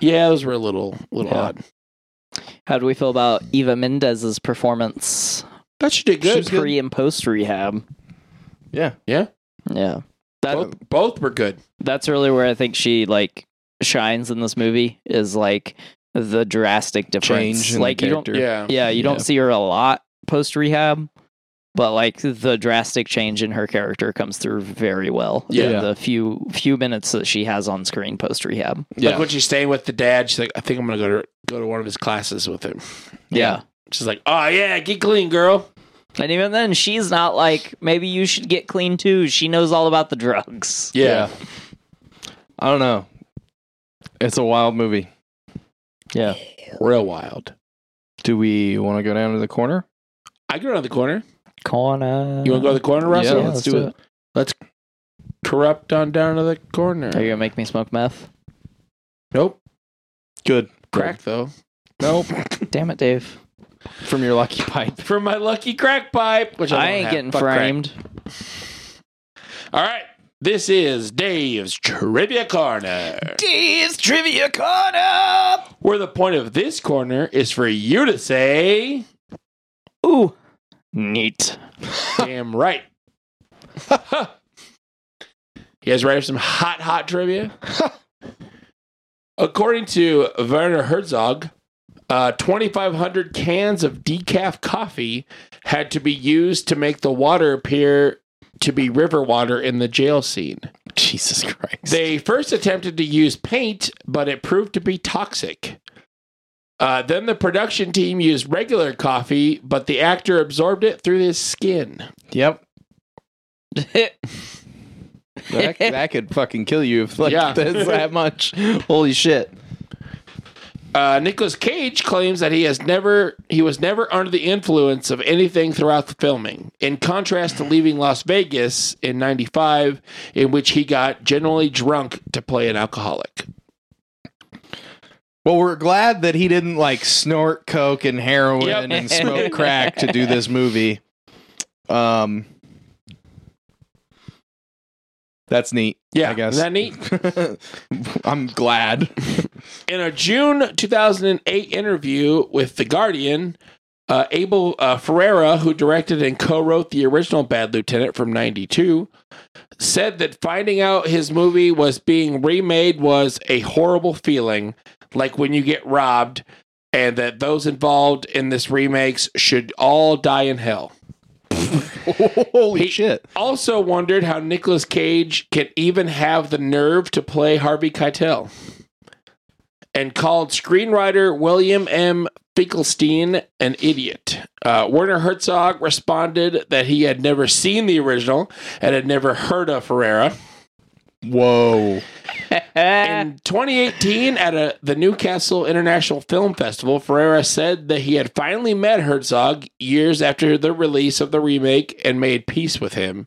Yeah, those were a little little
Yeah.
odd.
How do we feel about Eva Mendes's performance
That she did good.
pre and post rehab?
yeah
Yeah, yeah. that
Both, both were good.
that's really where I think she like shines in this movie is like the drastic difference.
change in
like
the
you don't.
Yeah.
yeah, you
Yeah.
don't see her a lot post rehab, but like the drastic change in her character comes through very well.
Yeah.
in the few few minutes that she has on screen post rehab.
yeah
Like when she's staying with the dad, she's like, I think I'm gonna go to go to one of his classes with him.
Yeah.
She's like, Oh yeah, get clean, girl.
And even then, she's not like, maybe you should get clean too. She knows all about the drugs.
Yeah.
I don't know. It's a wild movie.
Yeah.
Real wild.
Do we want to go down to the corner?
I go around the corner.
Corner.
You wanna go to the corner, Russell?
Yeah, let's do it. It.
Let's corrupt on down to the corner.
Are you going to make me smoke meth?
Nope.
Good.
Crack though.
Nope. <laughs>
Damn it, Dave.
From your lucky pipe. <laughs>
From my lucky crack pipe, which I,
I ain't
have.
getting
Fuck crack.
framed.
All right. This is Dave's Trivia Corner.
Dave's Trivia Corner.
Where the point of this corner is for you to say,
Ooh. Neat.
damn right. <laughs> you guys ready for some hot, hot trivia? <laughs> According to Werner Herzog, uh, 2,500 cans of decaf coffee had to be used to make the water appear to be river water in the jail scene. <laughs>
Jesus Christ.
They first attempted to use paint, but it proved to be toxic. Uh, then the production team used regular coffee, but the actor absorbed it through his skin.
yep. <laughs> That, that could fucking kill you if like
Yeah.
that's that <laughs> much. Holy shit.
Uh, Nicolas Cage claims that he has never he was never under the influence of anything throughout the filming. In contrast to leaving Las Vegas in '95, in which he got generally drunk to play an alcoholic.
Well, we're glad that he didn't like snort coke and heroin
Yep.
and smoke crack to do this movie. Um, that's neat.
Yeah,
I guess.
isn't that neat? <laughs>
I'm glad.
In a June 2008 interview with The Guardian, uh, Abel uh, Ferrara, who directed and co wrote the original Bad Lieutenant from 92, said that finding out his movie was being remade was a horrible feeling, like when you get robbed, and that those involved in this remakes should all die in hell. <laughs>
Holy
He-
shit.
Also wondered how Nicolas Cage can even have the nerve to play Harvey Keitel. and called screenwriter William M. Finkelstein an idiot. Uh, Werner Herzog responded that he had never seen the original and had never heard of Ferrara.
Whoa. <laughs>
In 2018, at a, the Newcastle International Film Festival, Ferrara said that he had finally met Herzog years after the release of the remake and made peace with him.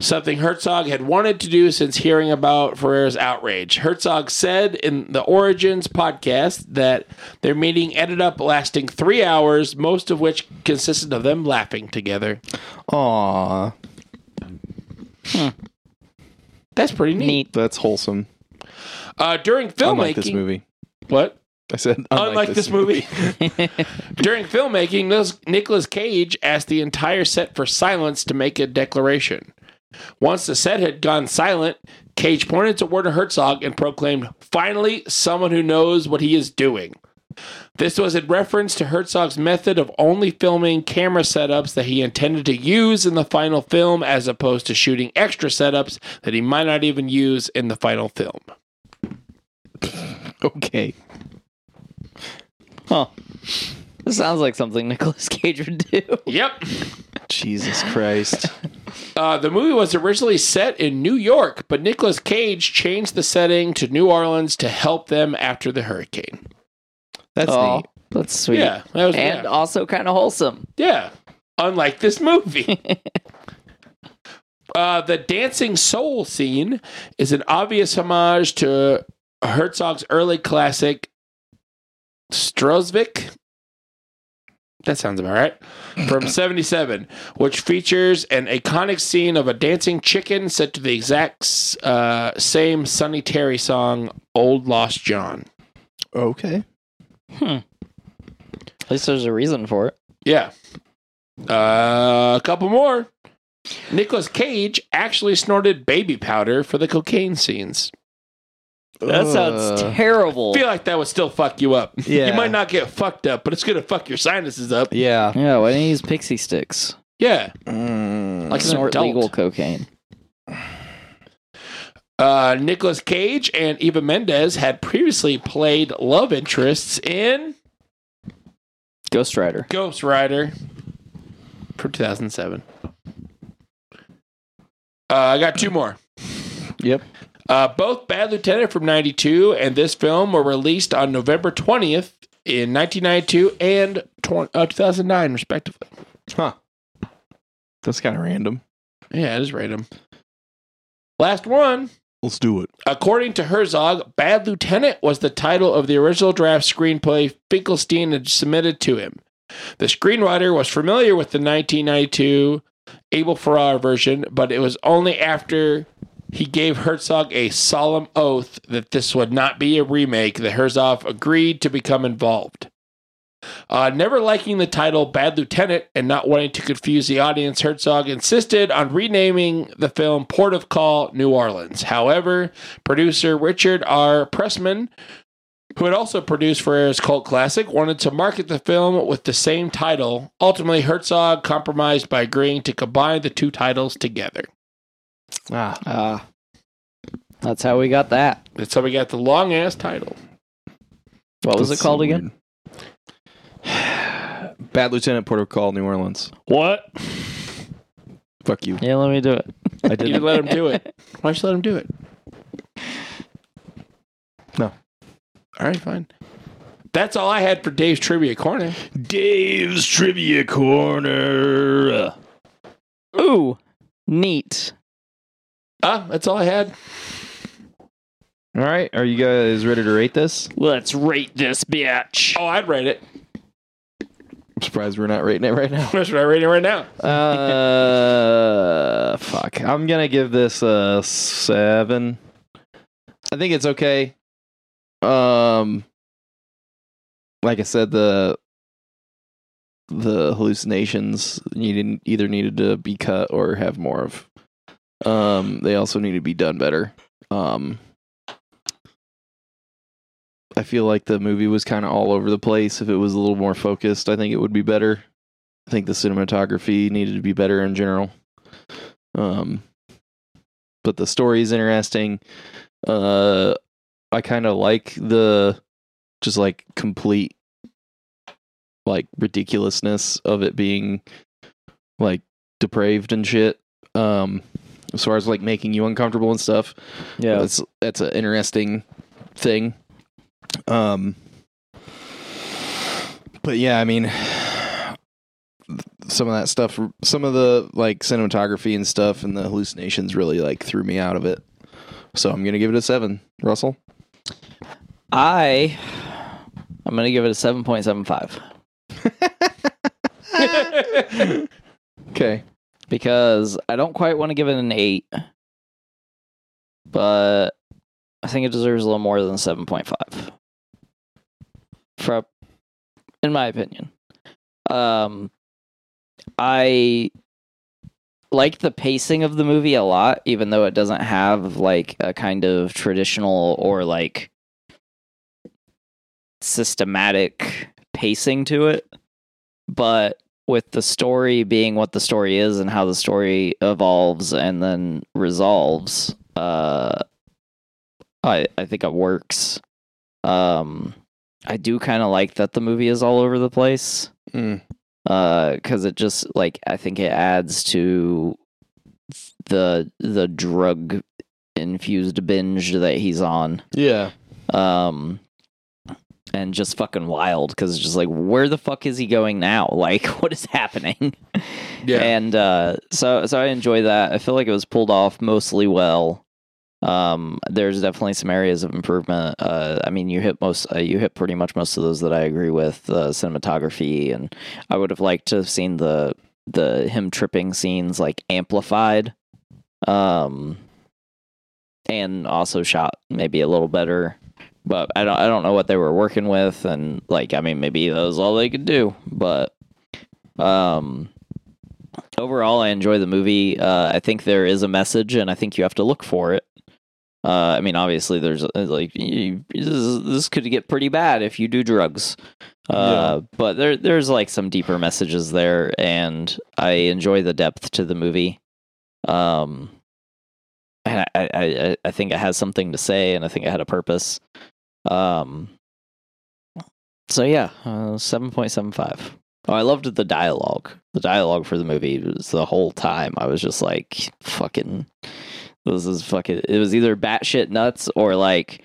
Something Herzog had wanted to do since hearing about Ferrara's outrage. Herzog said in the Origins podcast that their meeting ended up lasting three hours, most of which consisted of them laughing together.
Aw. Hmm.
That's pretty neat.
Neat.
That's wholesome.
Uh, during filmmaking,
Unlike this movie.
what?
I said
Unlike, this movie. <laughs> During filmmaking, Nis- Nicolas Cage asked the entire set for silence to make a declaration. Once the set had gone silent, Cage pointed to Werner Herzog and proclaimed, Finally, someone who knows what he is doing. This was in reference to Herzog's method of only filming camera setups that he intended to use in the final film as opposed to shooting extra setups that he might not even use in the final film. <laughs>
okay.
Huh. This sounds like something Nicolas Cage would do.
Yep. <laughs>
Jesus Christ.
Uh, the movie was originally set in New York, but Nicolas Cage changed the setting to New Orleans to help them after the hurricane.
That's
oh,
neat.
that's sweet.
Yeah, that was
and
yeah.
also kind of wholesome.
yeah. Unlike this movie. <laughs> uh, the dancing soul scene is an obvious homage to Herzog's early classic Stroszek. That sounds about right. From <clears throat> 77, which features an iconic scene of a dancing chicken set to the exact uh, same Sonny Terry song, Old Lost John.
Okay.
At least there's a reason for it.
Yeah. Uh, a couple more. Nicolas Cage actually snorted baby powder for the cocaine scenes.
That sounds terrible.
I feel like that would still fuck you up.
Yeah. <laughs>
You might not get fucked up, but it's gonna fuck your sinuses up.
Yeah.
yeah, why didn't you use pixie sticks?
Yeah.
Mm.
Like
Snort
adult.
legal cocaine.
Uh, Nicolas Cage and Eva Mendes had previously played love interests in
Ghost Rider.
Ghost Rider from 2007. Uh, I got two more.
Yep.
Uh, both Bad Lieutenant from 92 and this film were released on November 20th in 1992 and tw- uh, 2009, respectively.
Huh. That's kind of random.
Yeah, it is random. Last one.
Let's do it.
According to Herzog, Bad Lieutenant was the title of the original draft screenplay Finkelstein had submitted to him. The screenwriter was familiar with the 1992 Abel Ferrara version, but it was only after he gave Herzog a solemn oath that this would not be a remake that Herzog agreed to become involved. Uh, never liking the title Bad Lieutenant and not wanting to confuse the audience, Herzog insisted on renaming the film Port of Call New Orleans. However, producer Richard R. Pressman, who had also produced Ferrara's cult classic, wanted to market the film with the same title. Ultimately, Herzog compromised by agreeing to combine the two titles together.
Ah.
Ah. that's how we got that.
That's how we got the long ass title.
What was
That's
it called
so
again?
weird. <sighs> Bad Lieutenant Port of Call, New Orleans.
What?
Fuck you.
Yeah, let me do it.
I <laughs>
You
didn't.
let him do it. <laughs> Why don't you let him do it?
No.
All right, fine. That's all I had for Dave's Trivia Corner.
Dave's Trivia Corner.
Ooh, neat.
Ah, that's all I had.
All right. Are you guys ready to rate this?
Let's rate this bitch.
Oh, I'd rate it.
I'm surprised we're not rating it right now. <laughs>
What I'm rating right now.
Uh, fuck. I'm gonna give this a seven. I think it's okay. Um, like I said, the the hallucinations needed either needed to be cut or have more of. Um, they also need to be done better. Um, I feel like the movie was kind of all over the place. If it was a little more focused, I think it would be better. I think the cinematography needed to be better in general. Um, but the story is interesting. Uh, I kind of like the just like complete like ridiculousness of it being like depraved and shit. Um as far as like making you uncomfortable and stuff.
Yeah.
That's that's an interesting thing. Um but yeah, I mean some of that stuff some of the like cinematography and stuff and the hallucinations really like threw me out of it. So I'm gonna give it a seven. Russell?
I I'm gonna give it a seven point seven five <laughs>
Okay.
because I don't quite want to give it an eight, but I think it deserves a little more than seven point five. For, in my opinion, um, I like the pacing of the movie a lot, even though it doesn't have like a kind of traditional or like systematic pacing to it. But with the story being what the story is and how the story evolves and then resolves, uh, I I think it works. Um, I do kind of like that the movie is all over the place
Mm.
because it just like I think it adds to the the drug infused binge that he's on
Yeah.
um and just fucking wild because it's just like where the fuck is he going now <laughs> like what is happening
Yeah.
and uh so so i enjoy that i feel like it was pulled off mostly well um there's definitely some areas of improvement. Uh i mean you hit most uh, you hit pretty much most of those that i agree with uh, cinematography. And i would have liked to have seen the the him tripping scenes like amplified. Um and also shot maybe a little better. But I don't I don't know what they were working with. And like I mean maybe that was all they could do. But um overall I enjoy the movie. Uh I think there is a message and I think you have to look for it uh I mean obviously there's uh, like you, this, this could get pretty bad if you do drugs uh but there there's like some deeper messages there and I enjoy the depth to the movie um and I, I, I- I think it has something to say, and I think it had a purpose. Um, so yeah, uh, seven point seven five. Oh, I loved the dialogue. The dialogue for the movie was the whole time. I was just like, fucking, this is fucking. It was either batshit nuts or like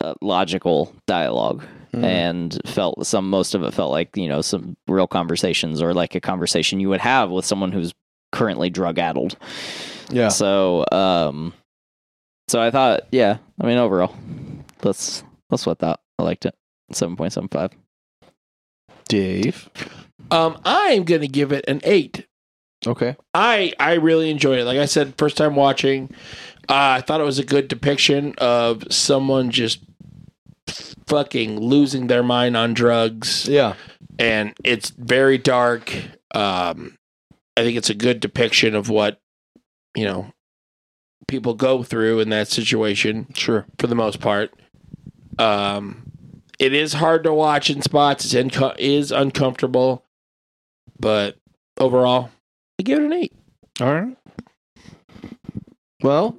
uh, logical dialogue
Mm.
and felt some most of it felt like you know some real conversations or like a conversation you would have with someone who's currently drug addled
yeah.
so um so I thought yeah, I mean overall let's let's what that. I liked it. Seven point seven five.
Dave.
Um, I'm gonna give it an eight.
Okay.
I I really enjoyed it. Like I said, first time watching, uh, I thought it was a good depiction of someone just fucking losing their mind on drugs,
Yeah.
and it's very dark. Um, I think it's a good depiction of what you know people go through in that situation
Sure.
for the most part. Um, it is hard to watch in spots. It's inco- is uncomfortable, but overall, I give it an eight.
All right. Well,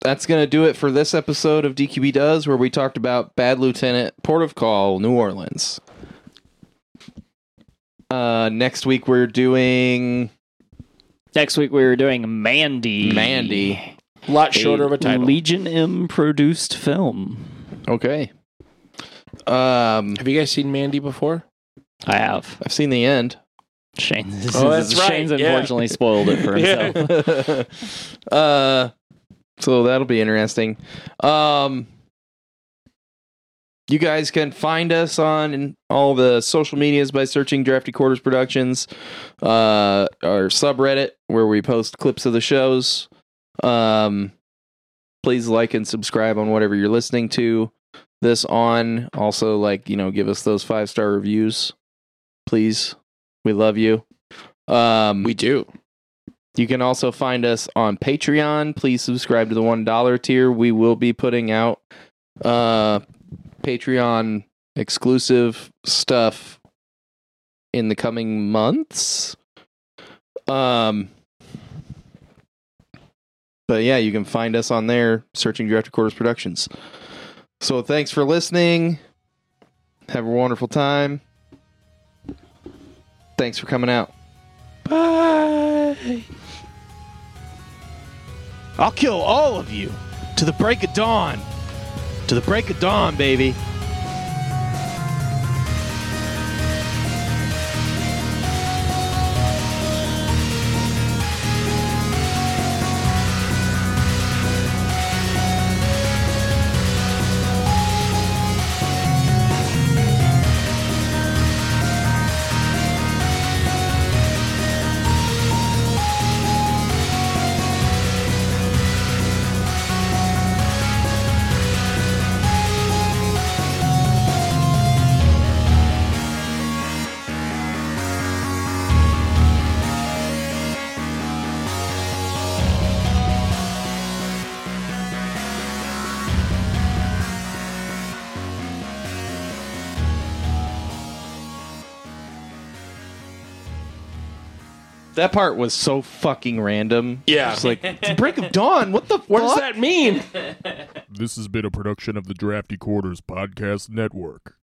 that's going to do it for this episode of DQB Does, where we talked about Bad Lieutenant, Port of Call, New Orleans. Uh, next week we're doing
Next week we were doing Mandy.
Mandy.
A lot shorter of a title.
Legion M produced film.
Okay. Um,
Have you guys seen Mandy before?
I have.
I've seen the end.
Shane.
Oh, that's right,
Shane's
yeah.
unfortunately spoiled it for <laughs>
Yeah.
himself. <laughs>
uh, so that'll be interesting. Um, you guys can find us on all the social medias by searching Drafty Quarters Productions, uh, our subreddit where we post clips of the shows. Um, please like and subscribe on whatever you're listening to this on. Also, like you know, give us those five star reviews, please. We love you. Um,
We do.
you can also find us on Patreon. Please subscribe to the one dollar tier. We will be putting out uh, Patreon exclusive stuff in the coming months. Um, but yeah, you can find us on there searching Drafty Quarters Productions. So thanks for listening. Have a wonderful time. Thanks for coming out.
Bye.
I'll kill all of you to the break of dawn. To the break of dawn, baby. That part was so fucking random.
Yeah.
It's like, it's break of dawn. What the <laughs>
What
fuck?
does that mean?
This has been a production of the Drafty Quarters Podcast Network.